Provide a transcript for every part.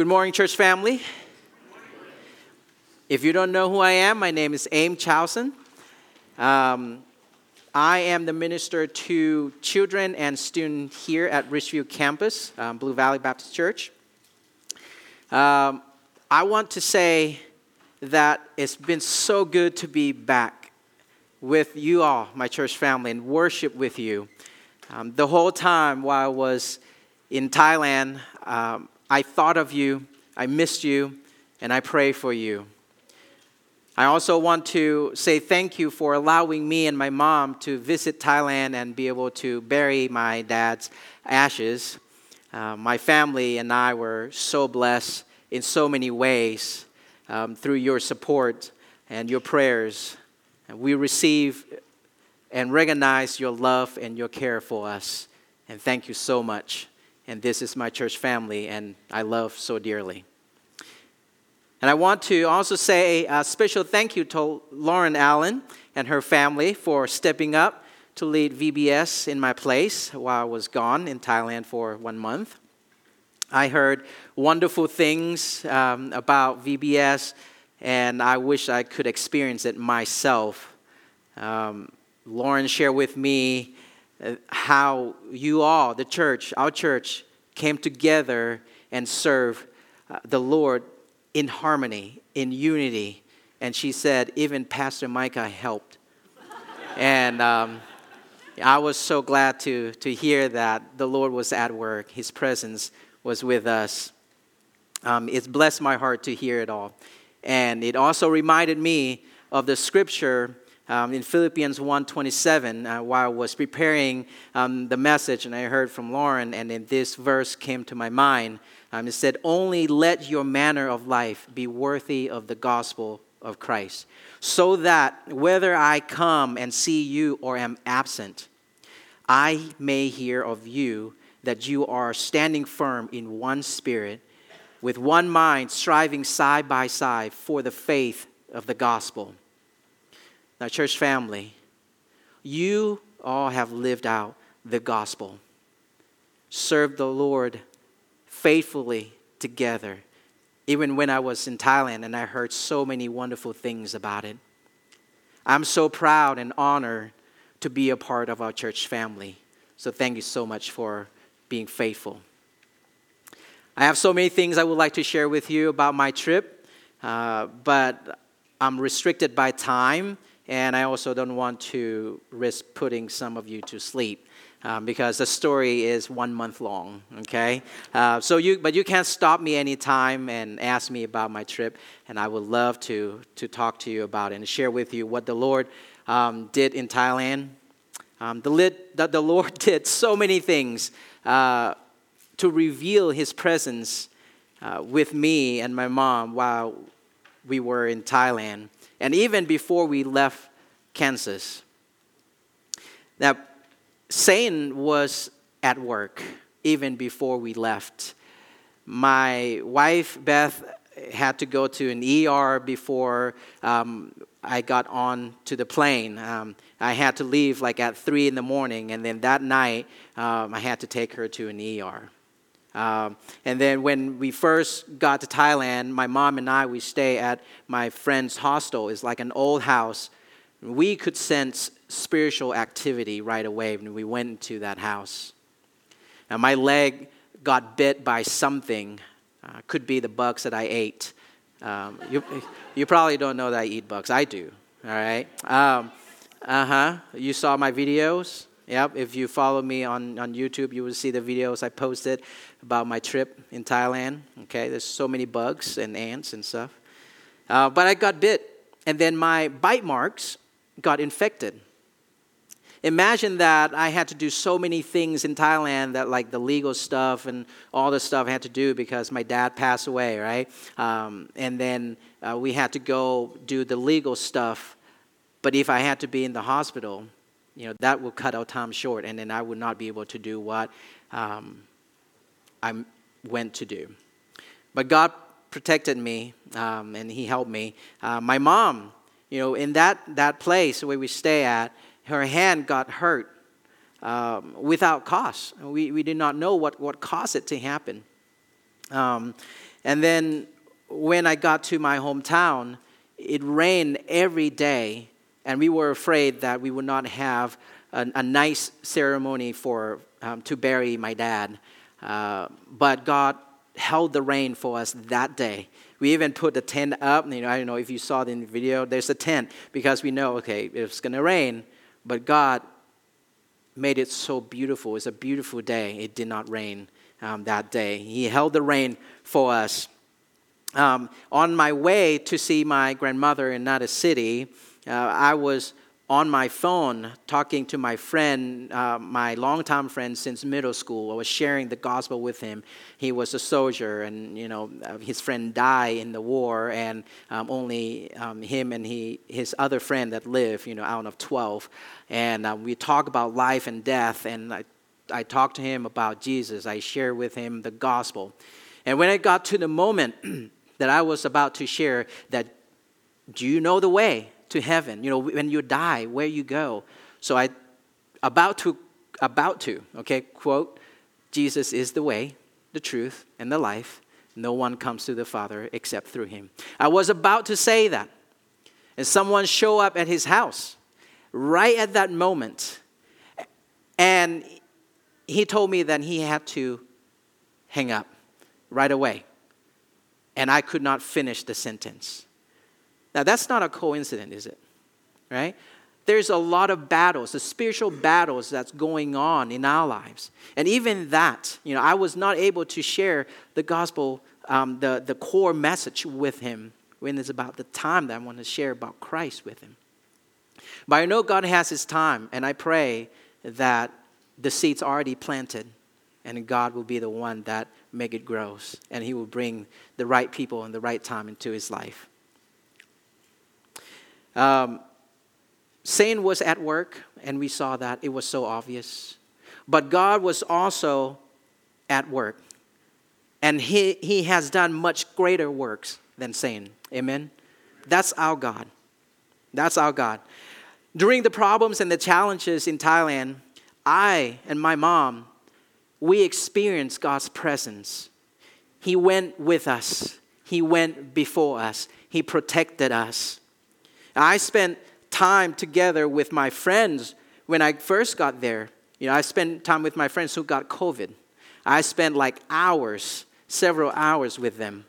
Good morning, church family. If you don't know who I am, my name is Aim Chaosen. Um, I am the minister to children and students here at Ridgeview campus, um, Blue Valley Baptist Church. Um, I want to say that it's been so good to be back with you all, my church family, and worship with you. Um, the whole time while I was in Thailand, um, I thought of you, I missed you, and I pray for you. I also want to say thank you for allowing me and my mom to visit Thailand and be able to bury my dad's ashes. Uh, my family and I were so blessed in so many ways um, through your support and your prayers. And we receive and recognize your love and your care for us. And thank you so much and this is my church family, and I love so dearly. And I want to also say a special thank you to Lauren Allen and her family for stepping up to lead VBS in my place while I was gone in Thailand for one month. I heard wonderful things um, about VBS, and I wish I could experience it myself. Um, Lauren shared with me uh, how you all, the church, our church, came together and served uh, the Lord in harmony, in unity. And she said, even Pastor Micah helped. and um, I was so glad to, to hear that the Lord was at work, His presence was with us. Um, it's blessed my heart to hear it all. And it also reminded me of the scripture um, in Philippians 1.27 uh, while I was preparing um, the message and I heard from Lauren and then this verse came to my mind. Um, it said, only let your manner of life be worthy of the gospel of Christ so that whether I come and see you or am absent, I may hear of you that you are standing firm in one spirit, with one mind, striving side by side for the faith of the gospel now, church family, you all have lived out the gospel, served the Lord faithfully together. Even when I was in Thailand and I heard so many wonderful things about it. I'm so proud and honored to be a part of our church family. So thank you so much for being faithful. I have so many things I would like to share with you about my trip, uh, but I'm restricted by time and I also don't want to risk putting some of you to sleep. Um, because the story is one month long. Okay, uh, so you but you can stop me anytime and ask me about my trip, and I would love to to talk to you about it and share with you what the Lord um, did in Thailand. Um, the, lit, the, the, Lord did so many things uh, to reveal His presence uh, with me and my mom while we were in Thailand and even before we left Kansas. Now, Satan was at work even before we left. My wife, Beth, had to go to an ER before um, I got on to the plane. Um, I had to leave like at 3 in the morning, and then that night um, I had to take her to an ER. Um, and then when we first got to Thailand, my mom and I, we stay at my friend's hostel. It's like an old house. We could sense spiritual activity right away when we went into that house. Now, my leg got bit by something. Uh, could be the bugs that I ate. Um, you, you probably don't know that I eat bugs. I do, all right? Um, uh huh. You saw my videos? Yep, if you follow me on, on YouTube, you will see the videos I posted about my trip in Thailand. Okay, there's so many bugs and ants and stuff. Uh, but I got bit, and then my bite marks got infected. Imagine that I had to do so many things in Thailand that, like the legal stuff and all the stuff I had to do because my dad passed away, right? Um, and then uh, we had to go do the legal stuff. But if I had to be in the hospital, you know, that will cut our time short, and then I would not be able to do what um, I went to do. But God protected me, um, and He helped me. Uh, my mom, you know, in that, that place where we stay at, her hand got hurt um, without cause. We, we did not know what, what caused it to happen. Um, And then when I got to my hometown, it rained every day, and we were afraid that we would not have a, a nice ceremony for, um, to bury my dad. Uh, but God held the rain for us that day. We even put the tent up. You know, I don't know if you saw the video. There's a tent because we know, okay, it's going to rain. But God made it so beautiful. It's a beautiful day. It did not rain um, that day. He held the rain for us. Um, on my way to see my grandmother in another city, uh, I was on my phone talking to my friend, uh, my longtime friend since middle school. I was sharing the gospel with him. He was a soldier, and you know uh, his friend died in the war, and um, only um, him and he, his other friend that lived, you know, out of twelve. And uh, we talk about life and death, and I, I talked to him about Jesus. I shared with him the gospel, and when it got to the moment that I was about to share that, do you know the way? To heaven. You know, when you die, where you go. So I, about to, about to, okay, quote, Jesus is the way, the truth, and the life. No one comes to the Father except through him. I was about to say that. And someone show up at his house right at that moment. And he told me that he had to hang up right away. And I could not finish the sentence. Now, that's not a coincidence, is it? Right? There's a lot of battles, the spiritual battles that's going on in our lives. And even that, you know, I was not able to share the gospel, um, the, the core message with him when it's about the time that I want to share about Christ with him. But I know God has his time, and I pray that the seed's already planted, and God will be the one that make it grows, and he will bring the right people and the right time into his life. Um, Satan was at work, and we saw that. It was so obvious. But God was also at work. And he, he has done much greater works than Satan. Amen? That's our God. That's our God. During the problems and the challenges in Thailand, I and my mom, we experienced God's presence. He went with us, He went before us, He protected us. I spent time together with my friends when I first got there. You know, I spent time with my friends who got COVID. I spent like hours, several hours with them.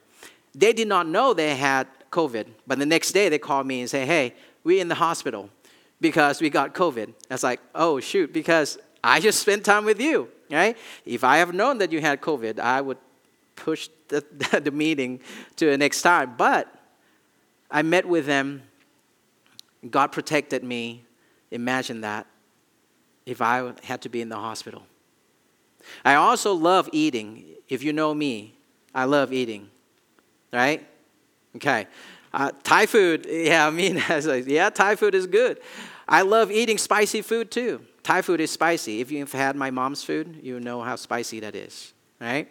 They did not know they had COVID, but the next day they called me and say, "Hey, we're in the hospital because we got COVID." I was like, "Oh shoot!" Because I just spent time with you, right? If I have known that you had COVID, I would push the, the meeting to the next time. But I met with them God protected me. Imagine that if I had to be in the hospital. I also love eating. If you know me, I love eating, right? Okay. Uh, Thai food, yeah, I mean, yeah, Thai food is good. I love eating spicy food too. Thai food is spicy. If you've had my mom's food, you know how spicy that is, right?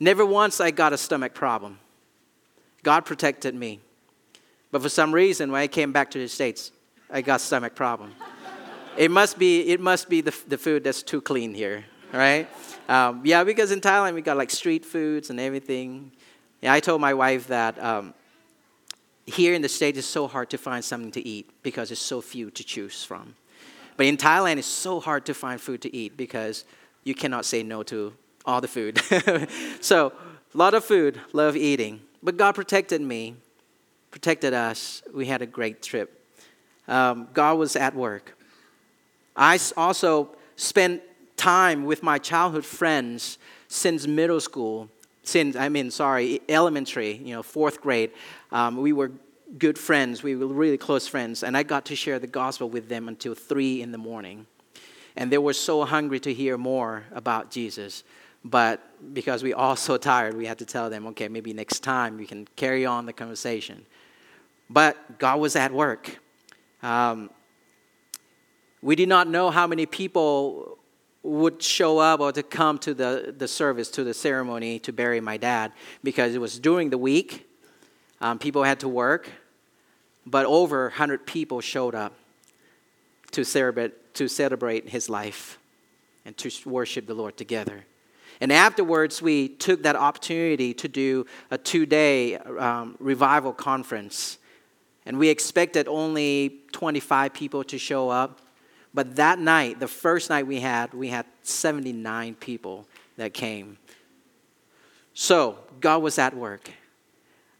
Never once I got a stomach problem. God protected me. But for some reason, when I came back to the States, I got stomach problem. it must be, it must be the, the food that's too clean here, right? Um, yeah, because in Thailand, we got like street foods and everything. Yeah, I told my wife that um, here in the States, it's so hard to find something to eat because there's so few to choose from. But in Thailand, it's so hard to find food to eat because you cannot say no to all the food. so, a lot of food, love eating. But God protected me protected us. We had a great trip. Um, God was at work. I also spent time with my childhood friends since middle school, since, I mean, sorry, elementary, you know, fourth grade. Um, we were good friends. We were really close friends. And I got to share the gospel with them until 3 in the morning. And they were so hungry to hear more about Jesus. But because we all so tired, we had to tell them, okay, maybe next time we can carry on the conversation. But God was at work. Um, we did not know how many people would show up or to come to the, the service, to the ceremony to bury my dad, because it was during the week. Um, people had to work, but over 100 people showed up to celebrate, to celebrate his life and to worship the Lord together. And afterwards, we took that opportunity to do a two day um, revival conference. And we expected only 25 people to show up. But that night, the first night we had, we had 79 people that came. So, God was at work.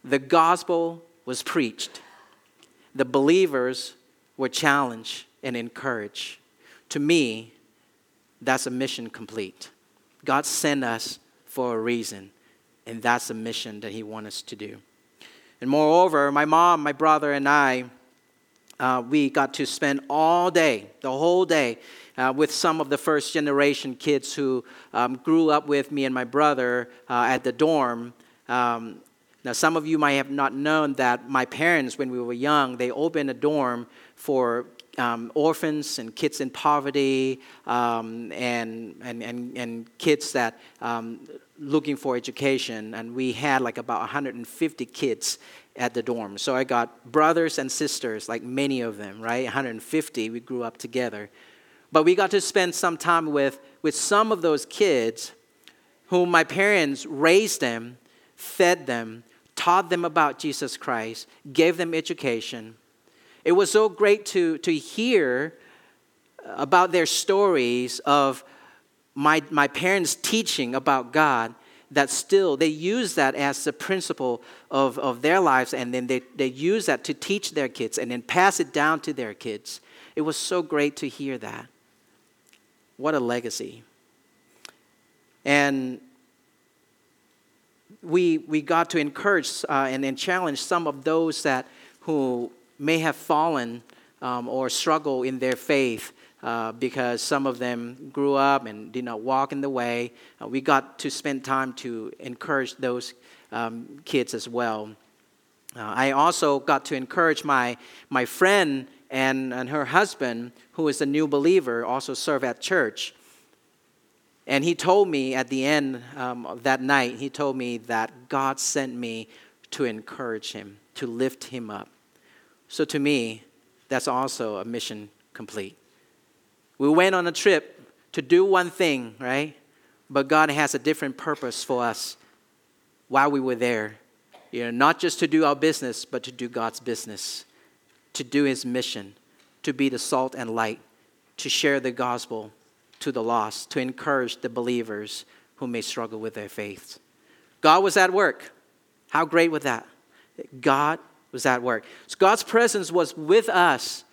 The gospel was preached. The believers were challenged and encouraged. To me, that's a mission complete. God sent us for a reason, and that's a mission that He wants us to do. And moreover, my mom, my brother, and I, uh, we got to spend all day, the whole day, uh, with some of the first generation kids who um, grew up with me and my brother uh, at the dorm. Um, now, some of you might have not known that my parents, when we were young, they opened a dorm for um, orphans and kids in poverty um, and, and, and, and kids that um, looking for education. And we had like about 150 kids at the dorm. So I got brothers and sisters, like many of them, right? 150. We grew up together. But we got to spend some time with, with some of those kids whom my parents raised them, fed them, taught them about Jesus Christ, gave them education it was so great to, to hear about their stories of my, my parents' teaching about God that still they use that as the principle of, of their lives and then they, they use that to teach their kids and then pass it down to their kids. It was so great to hear that. What a legacy. And we, we got to encourage uh, and, and challenge some of those that who may have fallen um, or struggle in their faith uh, because some of them grew up and did not walk in the way. Uh, we got to spend time to encourage those um, kids as well. Uh, I also got to encourage my, my friend and, and her husband, who is a new believer, also serve at church. And he told me at the end um, of that night, he told me that God sent me to encourage him, to lift him up. So to me, that's also a mission complete. We went on a trip to do one thing, right? But God has a different purpose for us while we were there. You know, not just to do our business, but to do God's business, to do His mission, to be the salt and light, to share the gospel to the lost, to encourage the believers who may struggle with their faith. God was at work. How great was that? God was at work. So God's presence was with us.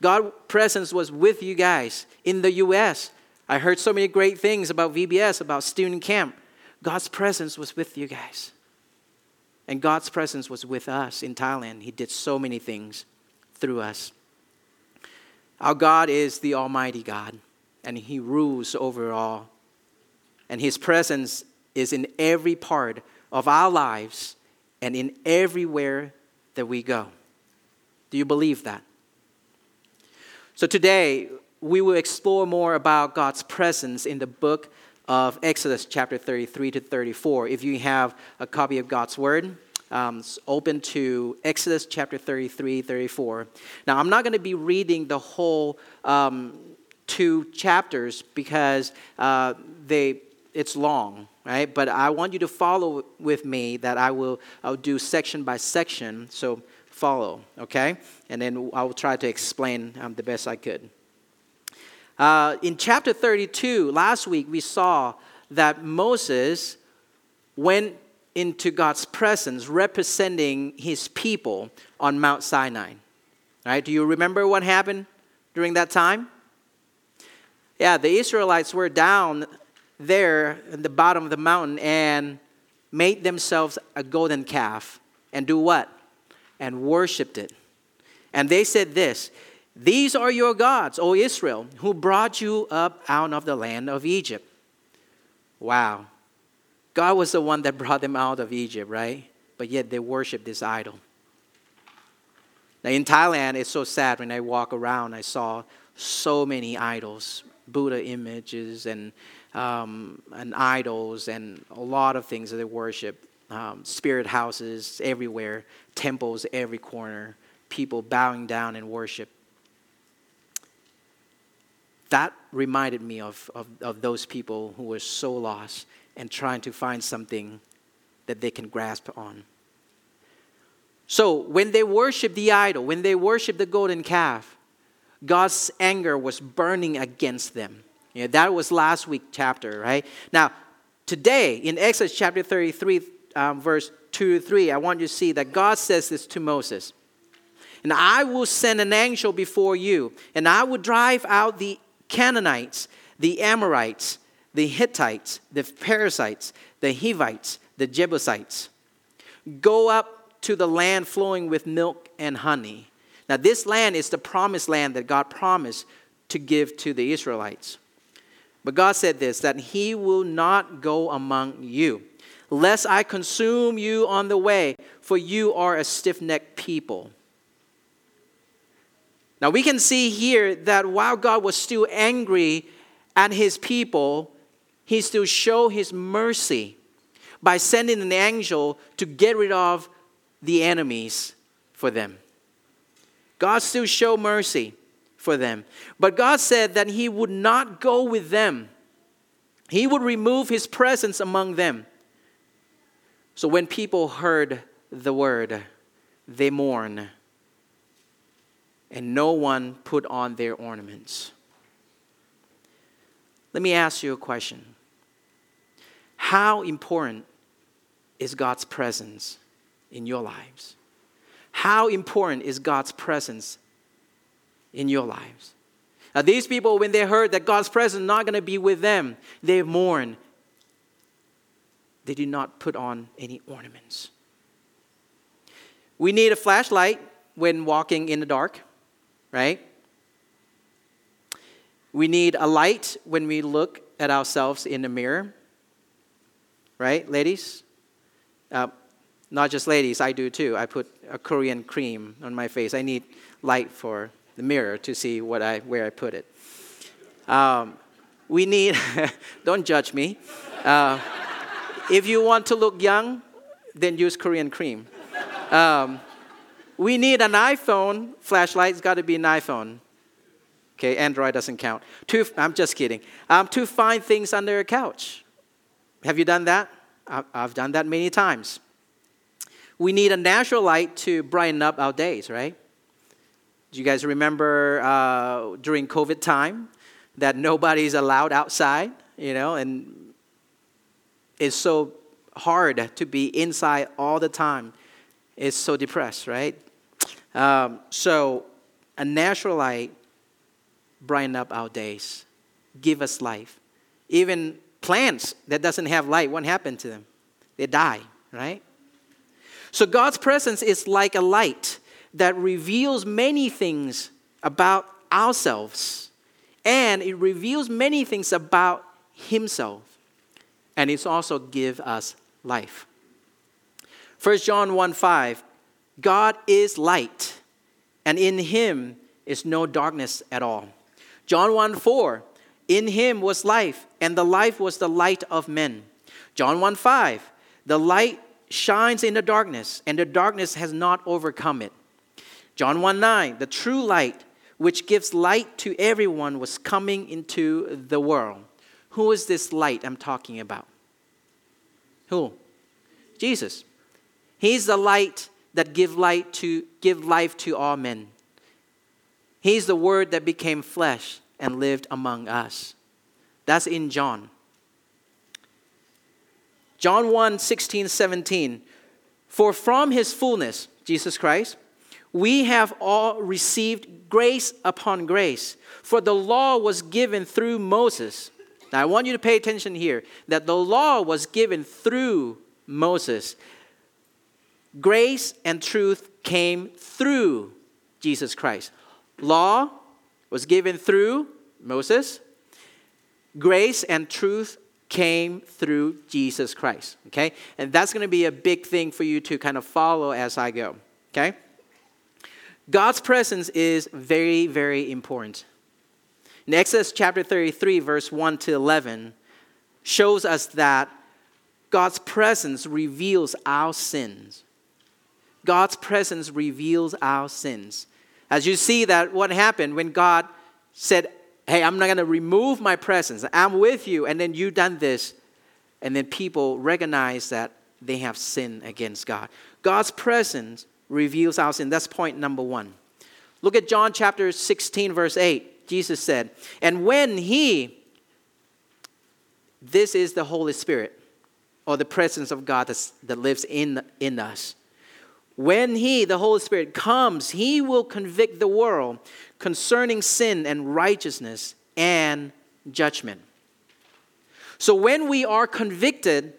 God's presence was with you guys in the U.S. I heard so many great things about VBS, about student camp. God's presence was with you guys. And God's presence was with us in Thailand. He did so many things through us. Our God is the Almighty God, and He rules over all. And His presence is in every part of our lives and in everywhere that we go. Do you believe that? So today, we will explore more about God's presence in the book of Exodus, chapter 33 to 34. If you have a copy of God's Word, um, open to Exodus chapter 33, 34. Now, I'm not going to be reading the whole um, two chapters because uh, they, it's long right? But I want you to follow with me that I will I'll do section by section. So follow, okay? And then I'll try to explain um, the best I could. Uh, in chapter 32, last week we saw that Moses went into God's presence representing his people on Mount Sinai. Right? Do you remember what happened during that time? Yeah, the Israelites were down there in the bottom of the mountain and made themselves a golden calf and do what? And worshiped it. And they said this These are your gods, O Israel, who brought you up out of the land of Egypt. Wow. God was the one that brought them out of Egypt, right? But yet they worship this idol. Now in Thailand, it's so sad when I walk around, I saw so many idols, Buddha images, and um, and idols and a lot of things that they worship. Um, spirit houses everywhere, temples every corner, people bowing down in worship. That reminded me of, of, of those people who were so lost and trying to find something that they can grasp on. So when they worshiped the idol, when they worshiped the golden calf, God's anger was burning against them. Yeah, that was last week chapter, right? Now, today in Exodus chapter 33, um, verse 2 to 3, I want you to see that God says this to Moses. And I will send an angel before you, and I will drive out the Canaanites, the Amorites, the Hittites, the Perizzites, the Hivites, the Jebusites. Go up to the land flowing with milk and honey. Now, this land is the promised land that God promised to give to the Israelites. But God said this that He will not go among you, lest I consume you on the way, for you are a stiff necked people. Now, we can see here that while God was still angry at His people, He still showed His mercy by sending an angel to get rid of the enemies for them. God still showed mercy for them. But God said that He would not go with them, He would remove His presence among them. So when people heard the word, they mourn, and no one put on their ornaments. Let me ask you a question How important is God's presence in your lives? How important is God's presence in your lives? Now, these people, when they heard that God's presence not going to be with them, they mourn. They did not put on any ornaments. We need a flashlight when walking in the dark, right? We need a light when we look at ourselves in the mirror, right, ladies? Uh, not just ladies, I do too. I put a Korean cream on my face. I need light for the mirror to see what I, where I put it. Um, we need, don't judge me. Uh, if you want to look young, then use Korean cream. Um, we need an iPhone flashlight. It's got to be an iPhone. Okay, Android doesn't count. To, I'm just kidding. Um, to find things under a couch. Have you done that? I've done that many times. We need a natural light to brighten up our days, right? Do you guys remember uh, during COVID time that nobody's allowed outside, you know, and it's so hard to be inside all the time. It's so depressed, right? Um, so, a natural light brighten up our days, give us life. Even plants that doesn't have light, what happened to them? They die, right? So God's presence is like a light that reveals many things about ourselves and it reveals many things about himself and it's also give us life. 1 John 1 5 God is light and in him is no darkness at all. John 1 4 in him was life, and the life was the light of men. John 1 5, the light shines in the darkness, and the darkness has not overcome it. John 1 9, the true light, which gives light to everyone, was coming into the world. Who is this light I'm talking about? Who? Jesus. He's the light that give light to give life to all men. He's the word that became flesh and lived among us. That's in John. John 1 16, 17. For from his fullness, Jesus Christ, we have all received grace upon grace. For the law was given through Moses. Now, I want you to pay attention here that the law was given through Moses. Grace and truth came through Jesus Christ. Law was given through Moses. Grace and truth came through Jesus Christ. Okay? And that's going to be a big thing for you to kind of follow as I go. Okay? God's presence is very, very important. In Exodus chapter 33, verse 1 to 11, shows us that God's presence reveals our sins. God's presence reveals our sins. As you see that what happened when God said, hey, I'm not going to remove my presence. I'm with you. And then you done this. And then people recognize that they have sinned against God. God's presence reveals our sin. That's point number one. Look at John chapter 16, verse 8. Jesus said, And when He, this is the Holy Spirit, or the presence of God that lives in, in us. When He, the Holy Spirit, comes, He will convict the world concerning sin and righteousness and judgment. So when we are convicted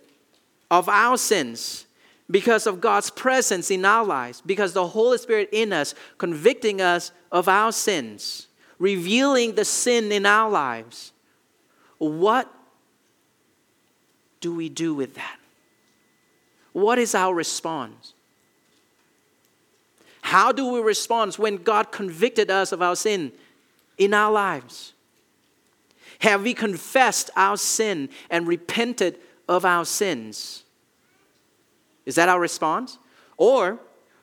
of our sins, because of God's presence in our lives, because the Holy Spirit in us convicting us of our sins, revealing the sin in our lives, what do we do with that? What is our response? How do we respond when God convicted us of our sin in our lives? Have we confessed our sin and repented of our sins? Is that our response? Or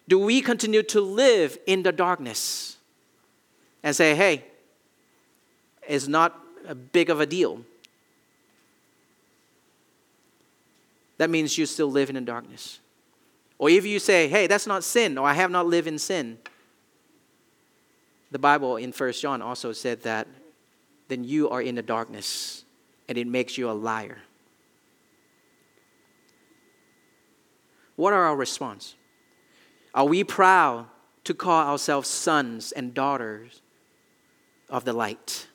do we continue to live in the darkness and say, hey, it's not a big of a deal? That means you still live in the darkness. Or if you say, hey, that's not sin, or I have not lived in sin, the Bible in 1 John also said that then you are in the darkness and it makes you a liar. What are our response? Are we proud to call ourselves sons and daughters of the light?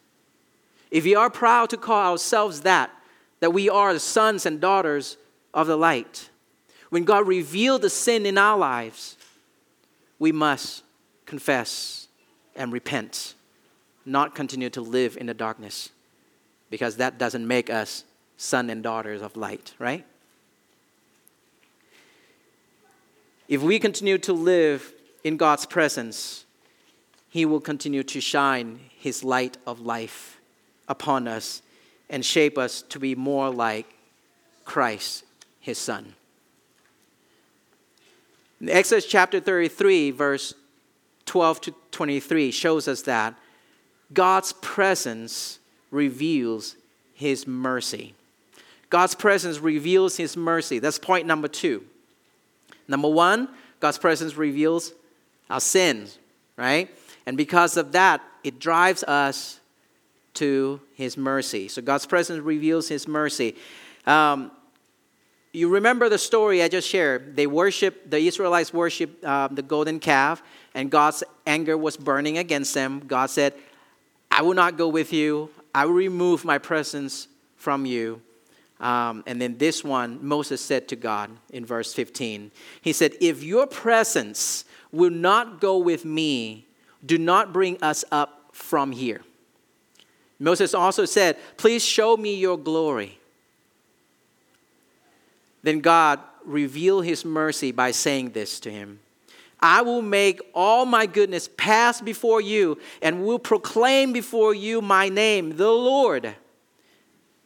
If we are proud to call ourselves that, that we are the sons and daughters of the light, when God revealed the sin in our lives, we must confess and repent, not continue to live in the darkness, because that doesn't make us sons and daughters of light, right? If we continue to live in God's presence, He will continue to shine His light of life upon us and shape us to be more like Christ, His Son. In Exodus chapter 33, verse 12 to 23, shows us that God's presence reveals His mercy. God's presence reveals His mercy. That's point number two. Number one, God's presence reveals our sins, right? And because of that, it drives us to His mercy. So God's presence reveals His mercy. Um, you remember the story I just shared. They worship, the Israelites worship uh, the golden calf, and God's anger was burning against them. God said, I will not go with you. I will remove my presence from you. Um, and then this one, Moses said to God in verse 15, He said, If your presence will not go with me, do not bring us up from here. Moses also said, Please show me your glory. Then God revealed his mercy by saying this to him I will make all my goodness pass before you and will proclaim before you my name, the Lord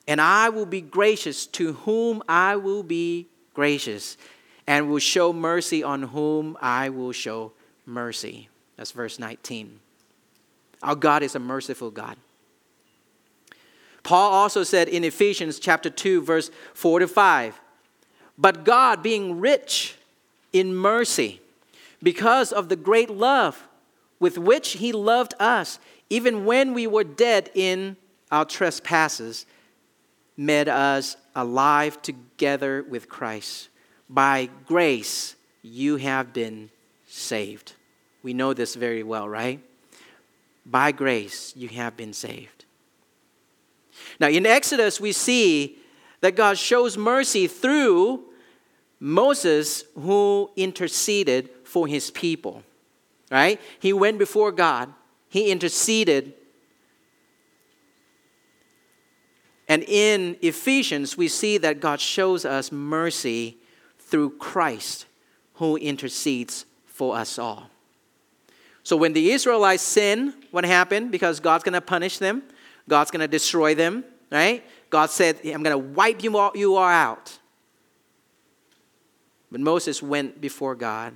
and I will be gracious to whom I will be gracious, and will show mercy on whom I will show mercy. That's verse 19. Our God is a merciful God. Paul also said in Ephesians chapter 2 verse 4 to 5, but God being rich in mercy because of the great love with which he loved us even when we were dead in our trespasses made us alive together with Christ. By grace, you have been saved. We know this very well, right? By grace, you have been saved. Now, in Exodus, we see that God shows mercy through Moses, who interceded for his people, right? He went before God, he interceded And in Ephesians, we see that God shows us mercy through Christ who intercedes for us all. So when the Israelites sin, what happened? Because God's going to punish them, God's going to destroy them, right? God said, I'm going to wipe you all, you all out. But Moses went before God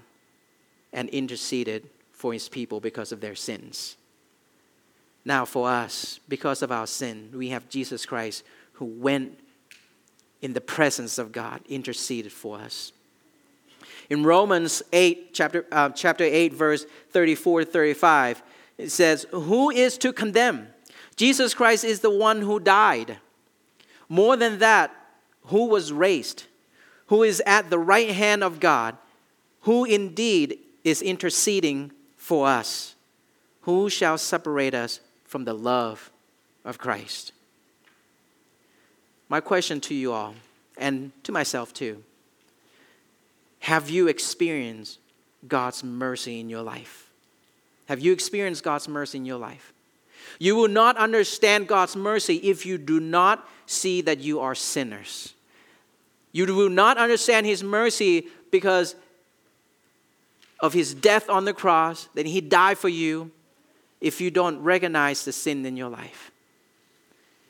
and interceded for his people because of their sins. Now, for us, because of our sin, we have Jesus Christ who went in the presence of God, interceded for us. In Romans 8, chapter, uh, chapter 8, verse 34 35, it says, Who is to condemn? Jesus Christ is the one who died. More than that, who was raised, who is at the right hand of God, who indeed is interceding for us. Who shall separate us from the love of Christ? My question to you all, and to myself too have you experienced God's mercy in your life? Have you experienced God's mercy in your life? You will not understand God's mercy if you do not see that you are sinners. You will not understand His mercy because of His death on the cross, that He died for you, if you don't recognize the sin in your life.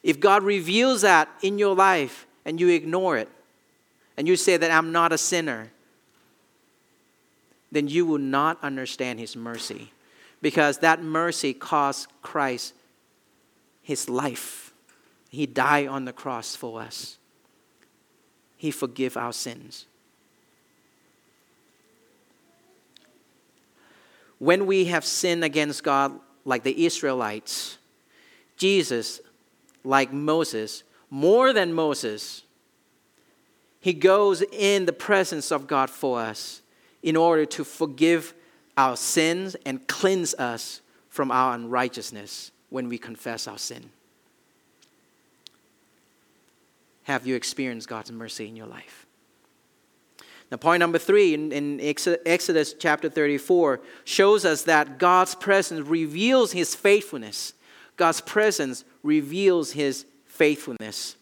If God reveals that in your life and you ignore it, and you say that I'm not a sinner, then you will not understand His mercy because that mercy cost Christ His life. He died on the cross for us. He forgive our sins. When we have sinned against God like the Israelites, Jesus, like Moses, more than Moses, he goes in the presence of God for us in order to forgive our sins and cleanse us from our unrighteousness when we confess our sin. Have you experienced God's mercy in your life? Now, point number three in, in Exodus chapter 34 shows us that God's presence reveals his faithfulness. God's presence reveals his faithfulness.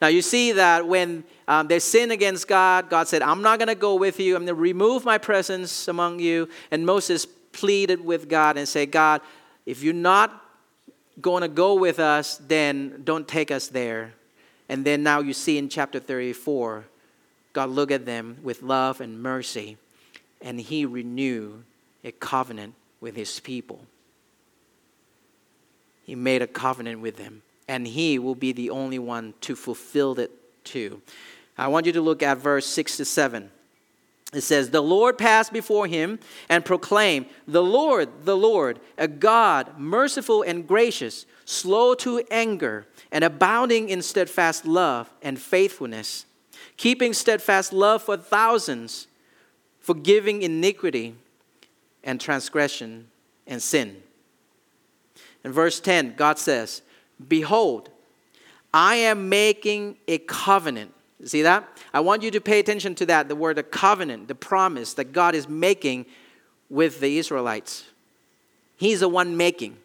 Now, you see that when um, they sin against God, God said, I'm not going to go with you. I'm going to remove my presence among you. And Moses pleaded with God and said, God, if you're not going to go with us, then don't take us there. And then now you see in chapter 34, God looked at them with love and mercy, and he renewed a covenant with his people. He made a covenant with them and he will be the only one to fulfill it too. I want you to look at verse 6 to 7. It says, The Lord passed before him and proclaimed, The Lord, the Lord, a God merciful and gracious, slow to anger, and abounding in steadfast love and faithfulness, keeping steadfast love for thousands, forgiving iniquity and transgression and sin. In verse 10, God says, Behold, I am making a covenant. See that? I want you to pay attention to that the word a covenant, the promise that God is making with the Israelites. He's the one making.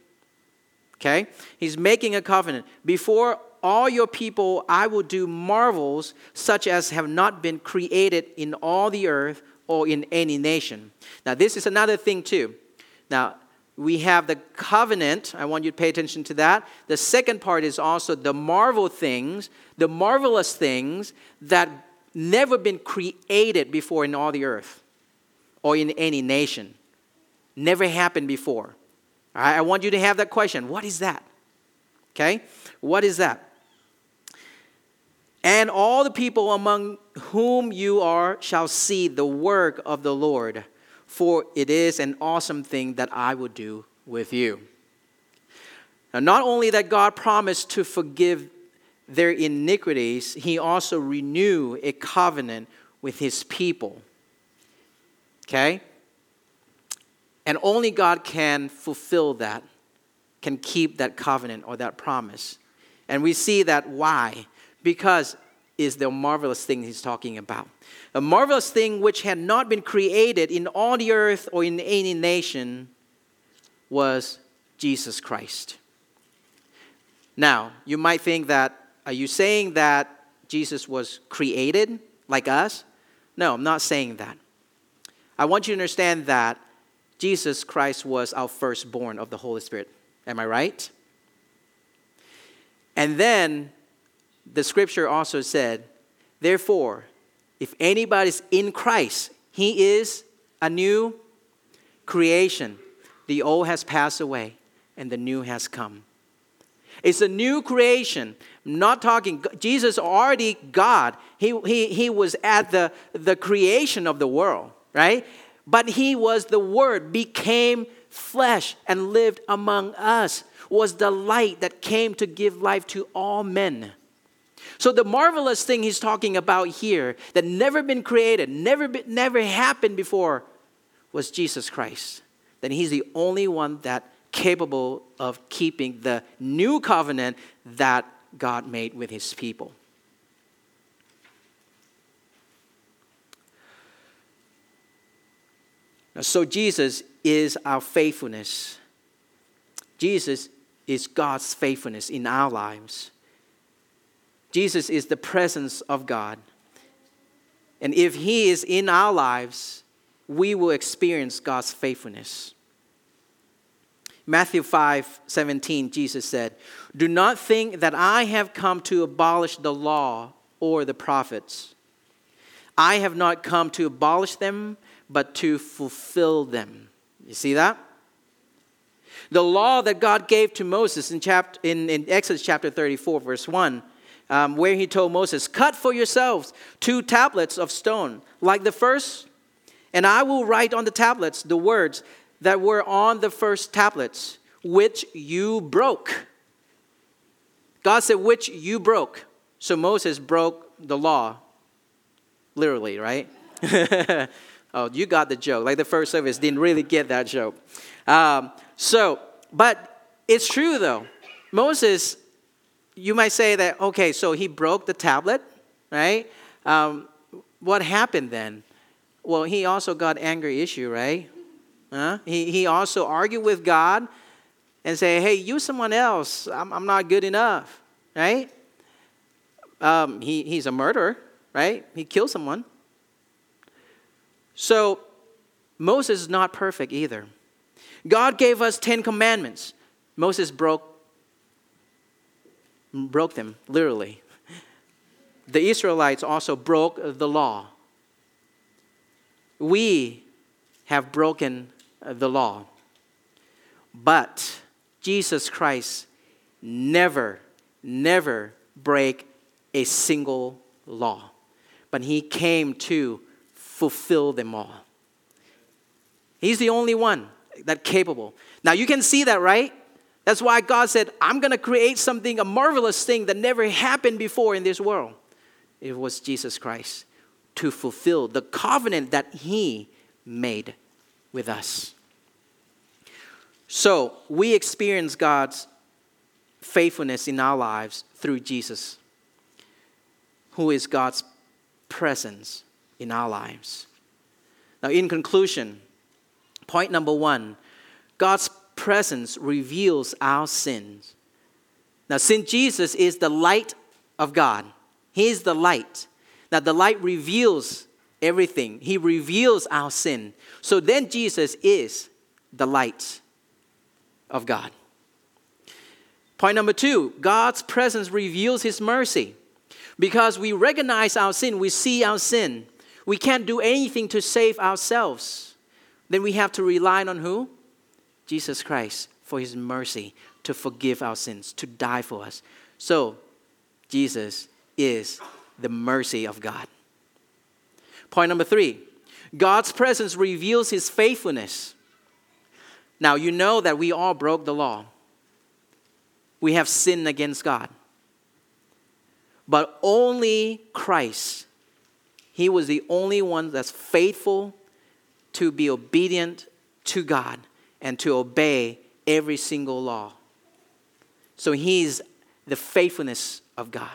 Okay? He's making a covenant. Before all your people, I will do marvels such as have not been created in all the earth or in any nation. Now, this is another thing, too. Now, we have the covenant. I want you to pay attention to that. The second part is also the marvel things, the marvelous things that never been created before in all the earth or in any nation. Never happened before. All right, I want you to have that question. What is that? Okay? What is that? And all the people among whom you are shall see the work of the Lord for it is an awesome thing that I will do with you. Now, not only that God promised to forgive their iniquities, He also renewed a covenant with His people. Okay? And only God can fulfill that, can keep that covenant or that promise. And we see that why? Because is the marvelous thing he's talking about. A marvelous thing which had not been created in all the earth or in any nation was Jesus Christ. Now, you might think that, are you saying that Jesus was created like us? No, I'm not saying that. I want you to understand that Jesus Christ was our firstborn of the Holy Spirit. Am I right? And then the scripture also said, Therefore, if anybody's in Christ, he is a new creation. The old has passed away, and the new has come. It's a new creation. I'm not talking, Jesus already God. He, he, he was at the, the creation of the world, right? But he was the Word, became flesh, and lived among us, was the light that came to give life to all men. So the marvelous thing he's talking about here that never been created, never been, never happened before was Jesus Christ. Then he's the only one that capable of keeping the new covenant that God made with his people. So Jesus is our faithfulness. Jesus is God's faithfulness in our lives. Jesus is the presence of God. And if He is in our lives, we will experience God's faithfulness. Matthew 5 17, Jesus said, Do not think that I have come to abolish the law or the prophets. I have not come to abolish them, but to fulfill them. You see that? The law that God gave to Moses in, chapter, in, in Exodus chapter 34, verse 1, um, where he told Moses, Cut for yourselves two tablets of stone, like the first, and I will write on the tablets the words that were on the first tablets, which you broke. God said, which you broke. So Moses broke the law, literally, right? oh, you got the joke. Like the first service didn't really get that joke. Um, so, but it's true though. Moses, you might say that, okay, so he broke the tablet, right? Um, what happened then? Well, he also got angry issue, right? Huh? He, he also argued with God and say, hey, use someone else. I'm, I'm not good enough, right? Um, he, he's a murderer, right? He killed someone. So Moses is not perfect either. God gave us 10 commandments. Moses broke broke them literally. The Israelites also broke the law. We have broken the law. But Jesus Christ never, never break a single law. But he came to fulfill them all. He's the only one that capable. Now you can see that, right? That's why God said, I'm going to create something, a marvelous thing that never happened before in this world. It was Jesus Christ to fulfill the covenant that he made with us. So we experience God's faithfulness in our lives through Jesus, who is God's presence in our lives. Now, in conclusion, point number one God's presence reveals our sins. Now, since Jesus is the light of God, He is the light. Now, the light reveals everything, He reveals our sin. So then, Jesus is the light of God. Point number two God's presence reveals His mercy. Because we recognize our sin, we see our sin. We can't do anything to save ourselves. Then we have to rely on who? Jesus Christ for His mercy to forgive our sins, to die for us. So, Jesus is the mercy of God. Point number three God's presence reveals His faithfulness. Now, you know that we all broke the law. We have sinned against God. But only Christ, He was the only one that's faithful to be obedient to God and to obey every single law. So He's the faithfulness of God.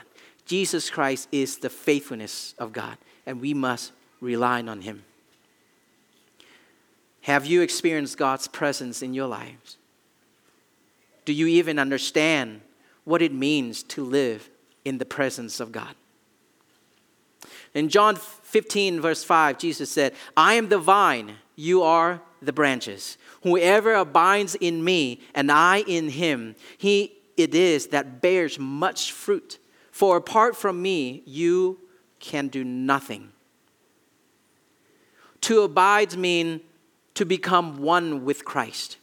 Jesus Christ is the faithfulness of God, and we must rely on Him. Have you experienced God's presence in your lives? Do you even understand what it means to live in the presence of God? In John 15, verse 5, Jesus said, I am the vine, you are the branches. Whoever abides in me and I in him, he it is that bears much fruit. For apart from me, you can do nothing. To abide means to become one with Christ.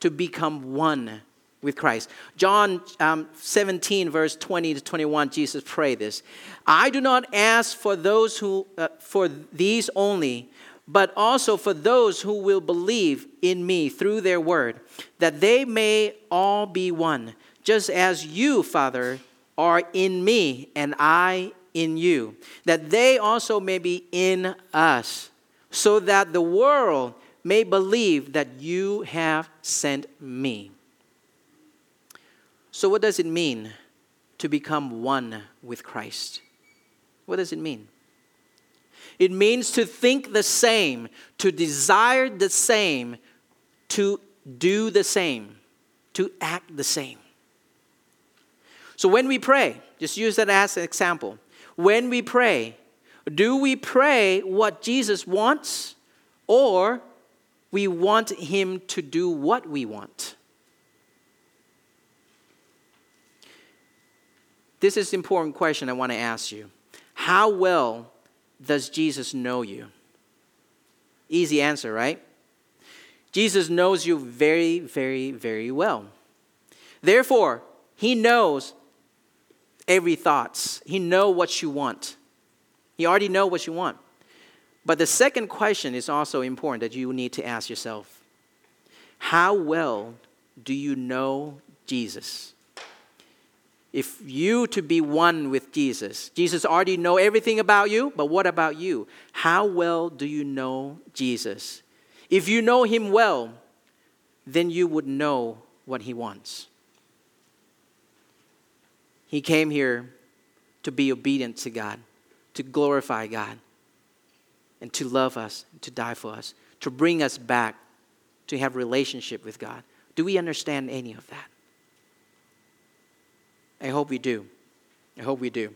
to become one with Christ. John um, 17, verse 20 to 21, Jesus prayed this I do not ask for those who, uh, for these only, but also for those who will believe in me through their word, that they may all be one, just as you, Father, are in me and I in you, that they also may be in us, so that the world may believe that you have sent me. So, what does it mean to become one with Christ? What does it mean? It means to think the same, to desire the same, to do the same, to act the same. So when we pray, just use that as an example. When we pray, do we pray what Jesus wants or we want him to do what we want? This is an important question I want to ask you. How well does Jesus know you? Easy answer, right? Jesus knows you very, very, very well. Therefore, he knows every thoughts. He know what you want. He already know what you want. But the second question is also important that you need to ask yourself. How well do you know Jesus? If you to be one with Jesus, Jesus already know everything about you, but what about you? How well do you know Jesus? If you know him well, then you would know what he wants. He came here to be obedient to God, to glorify God, and to love us, to die for us, to bring us back to have relationship with God. Do we understand any of that? I hope we do. I hope we do.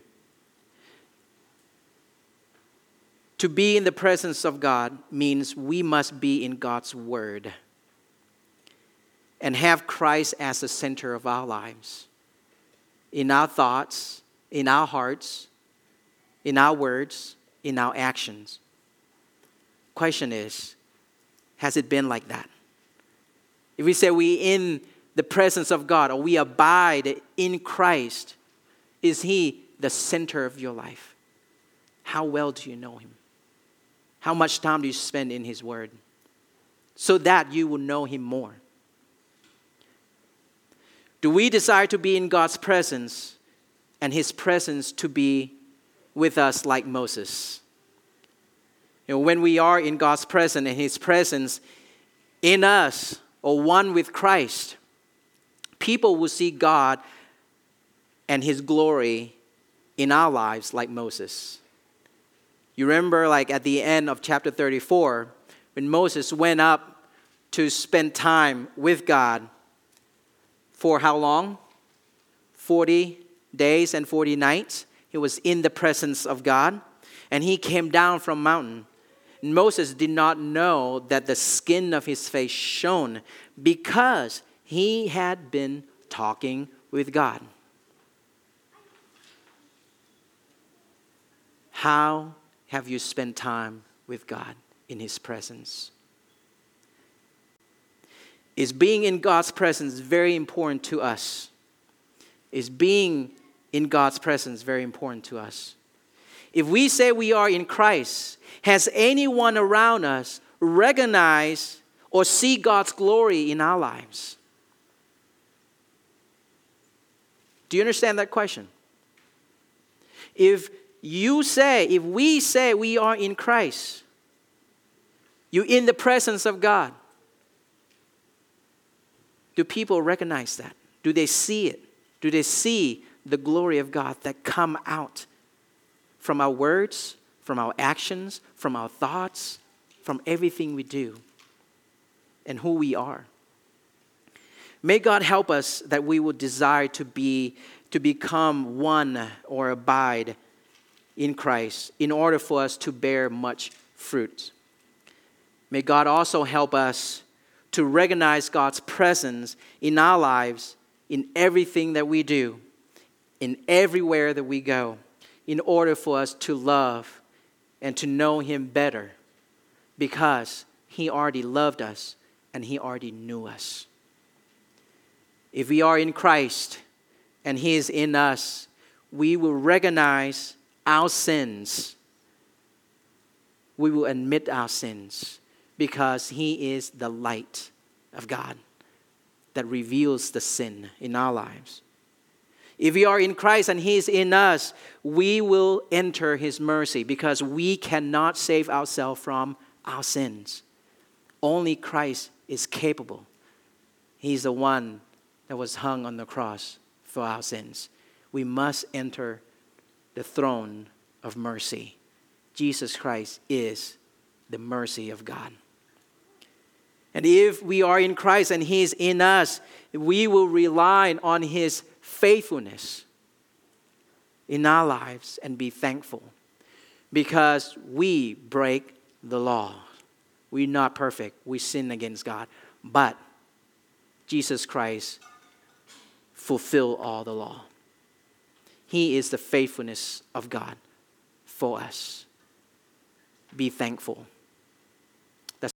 To be in the presence of God means we must be in God's Word and have Christ as the center of our lives. In our thoughts, in our hearts, in our words, in our actions. Question is, has it been like that? If we say we in the presence of God or we abide in Christ, is He the center of your life? How well do you know Him? How much time do you spend in His Word? So that you will know Him more. Do we desire to be in God's presence and His presence to be with us like Moses? You know, when we are in God's presence and His presence in us or one with Christ, people will see God and His glory in our lives like Moses. You remember, like at the end of chapter 34, when Moses went up to spend time with God for how long? 40 days and 40 nights. He was in the presence of God, and he came down from mountain. Moses did not know that the skin of his face shone because he had been talking with God. How have you spent time with God in His presence? Is being in God's presence very important to us? Is being in God's presence very important to us? If we say we are in Christ, has anyone around us recognized or see God's glory in our lives? Do you understand that question? If you say, if we say we are in Christ, you're in the presence of God, do people recognize that? Do they see it? Do they see the glory of God that come out from our words, from our actions, from our thoughts, from everything we do, and who we are? May God help us that we will desire to be to become one or abide in Christ in order for us to bear much fruit. May God also help us to recognize God's presence in our lives, in everything that we do, in everywhere that we go, in order for us to love and to know Him better because He already loved us and He already knew us. If we are in Christ and He is in us, we will recognize our sins. We will admit our sins because He is the light of God that reveals the sin in our lives. If we are in Christ and He is in us, we will enter His mercy because we cannot save ourselves from our sins. Only Christ is capable. He's the one that was hung on the cross for our sins. We must enter the throne of mercy. Jesus Christ is the mercy of God. And if we are in Christ and He's in us, we will rely on His faithfulness in our lives and be thankful because we break the law. We're not perfect, we sin against God. But Jesus Christ fulfilled all the law. He is the faithfulness of God for us. Be thankful.